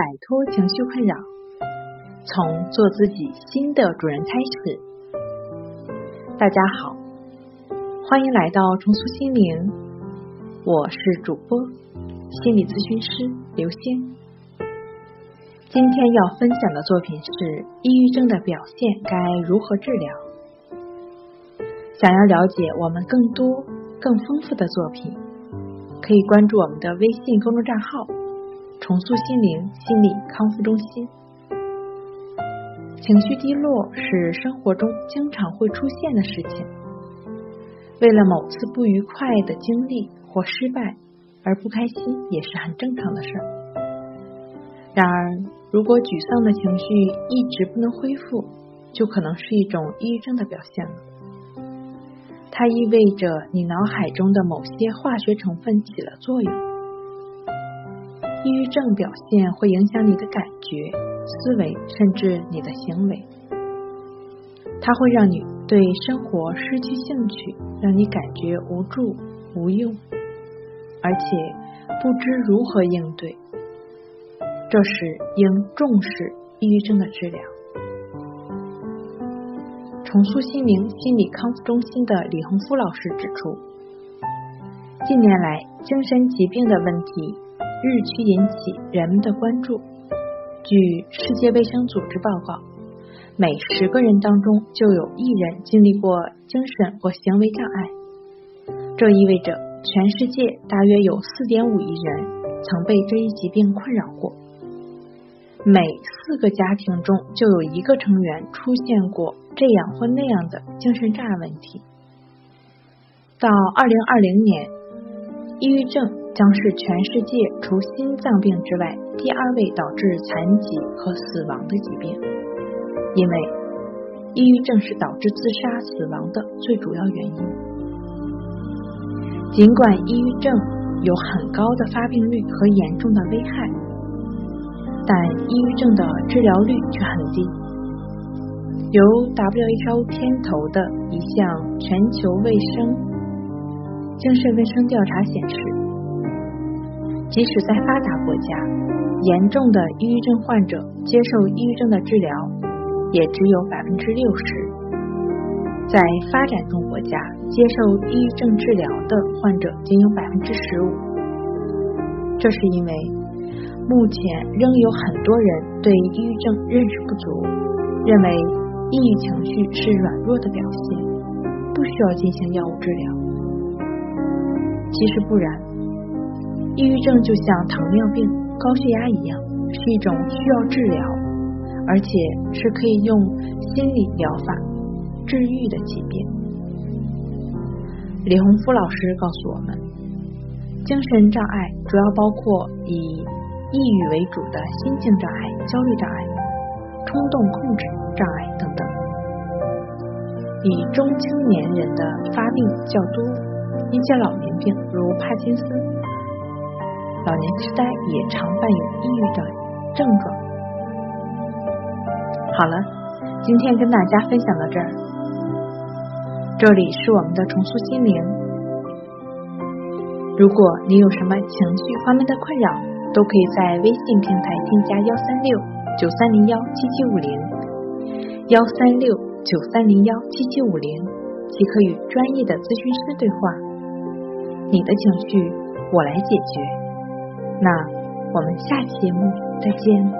摆脱情绪困扰，从做自己新的主人开始。大家好，欢迎来到重塑心灵，我是主播心理咨询师刘星。今天要分享的作品是抑郁症的表现该如何治疗。想要了解我们更多更丰富的作品，可以关注我们的微信公众账号。重塑心灵心理康复中心。情绪低落是生活中经常会出现的事情。为了某次不愉快的经历或失败而不开心，也是很正常的事儿。然而，如果沮丧的情绪一直不能恢复，就可能是一种抑郁症的表现了。它意味着你脑海中的某些化学成分起了作用。抑郁症表现会影响你的感觉、思维，甚至你的行为。它会让你对生活失去兴趣，让你感觉无助、无用，而且不知如何应对。这时应重视抑郁症的治疗。重塑心灵心理康复中心的李洪福老师指出，近年来精神疾病的问题。日趋引起人们的关注。据世界卫生组织报告，每十个人当中就有一人经历过精神或行为障碍。这意味着全世界大约有四点五亿人曾被这一疾病困扰过。每四个家庭中就有一个成员出现过这样或那样的精神障碍问题。到二零二零年，抑郁症。将是全世界除心脏病之外第二位导致残疾和死亡的疾病，因为抑郁症是导致自杀死亡的最主要原因。尽管抑郁症有很高的发病率和严重的危害，但抑郁症的治疗率却很低。由 WHO 牵头的一项全球卫生精神卫生调查显示。即使在发达国家，严重的抑郁症患者接受抑郁症的治疗也只有百分之六十。在发展中国家，接受抑郁症治疗的患者仅有百分之十五。这是因为目前仍有很多人对抑郁症认识不足，认为抑郁情绪是软弱的表现，不需要进行药物治疗。其实不然。抑郁症就像糖尿病、高血压一样，是一种需要治疗，而且是可以用心理疗法治愈的疾病。李洪福老师告诉我们，精神障碍主要包括以抑郁为主的心境障碍、焦虑障碍、冲动控制障碍等等。以中青年人的发病较多，一些老年病如帕金森。老年痴呆也常伴有抑郁的症状。好了，今天跟大家分享到这儿。这里是我们的重塑心灵。如果你有什么情绪方面的困扰，都可以在微信平台添加幺三六九三零幺七七五零幺三六九三零幺七七五零，即可与专业的咨询师对话。你的情绪，我来解决。那我们下期节目再见。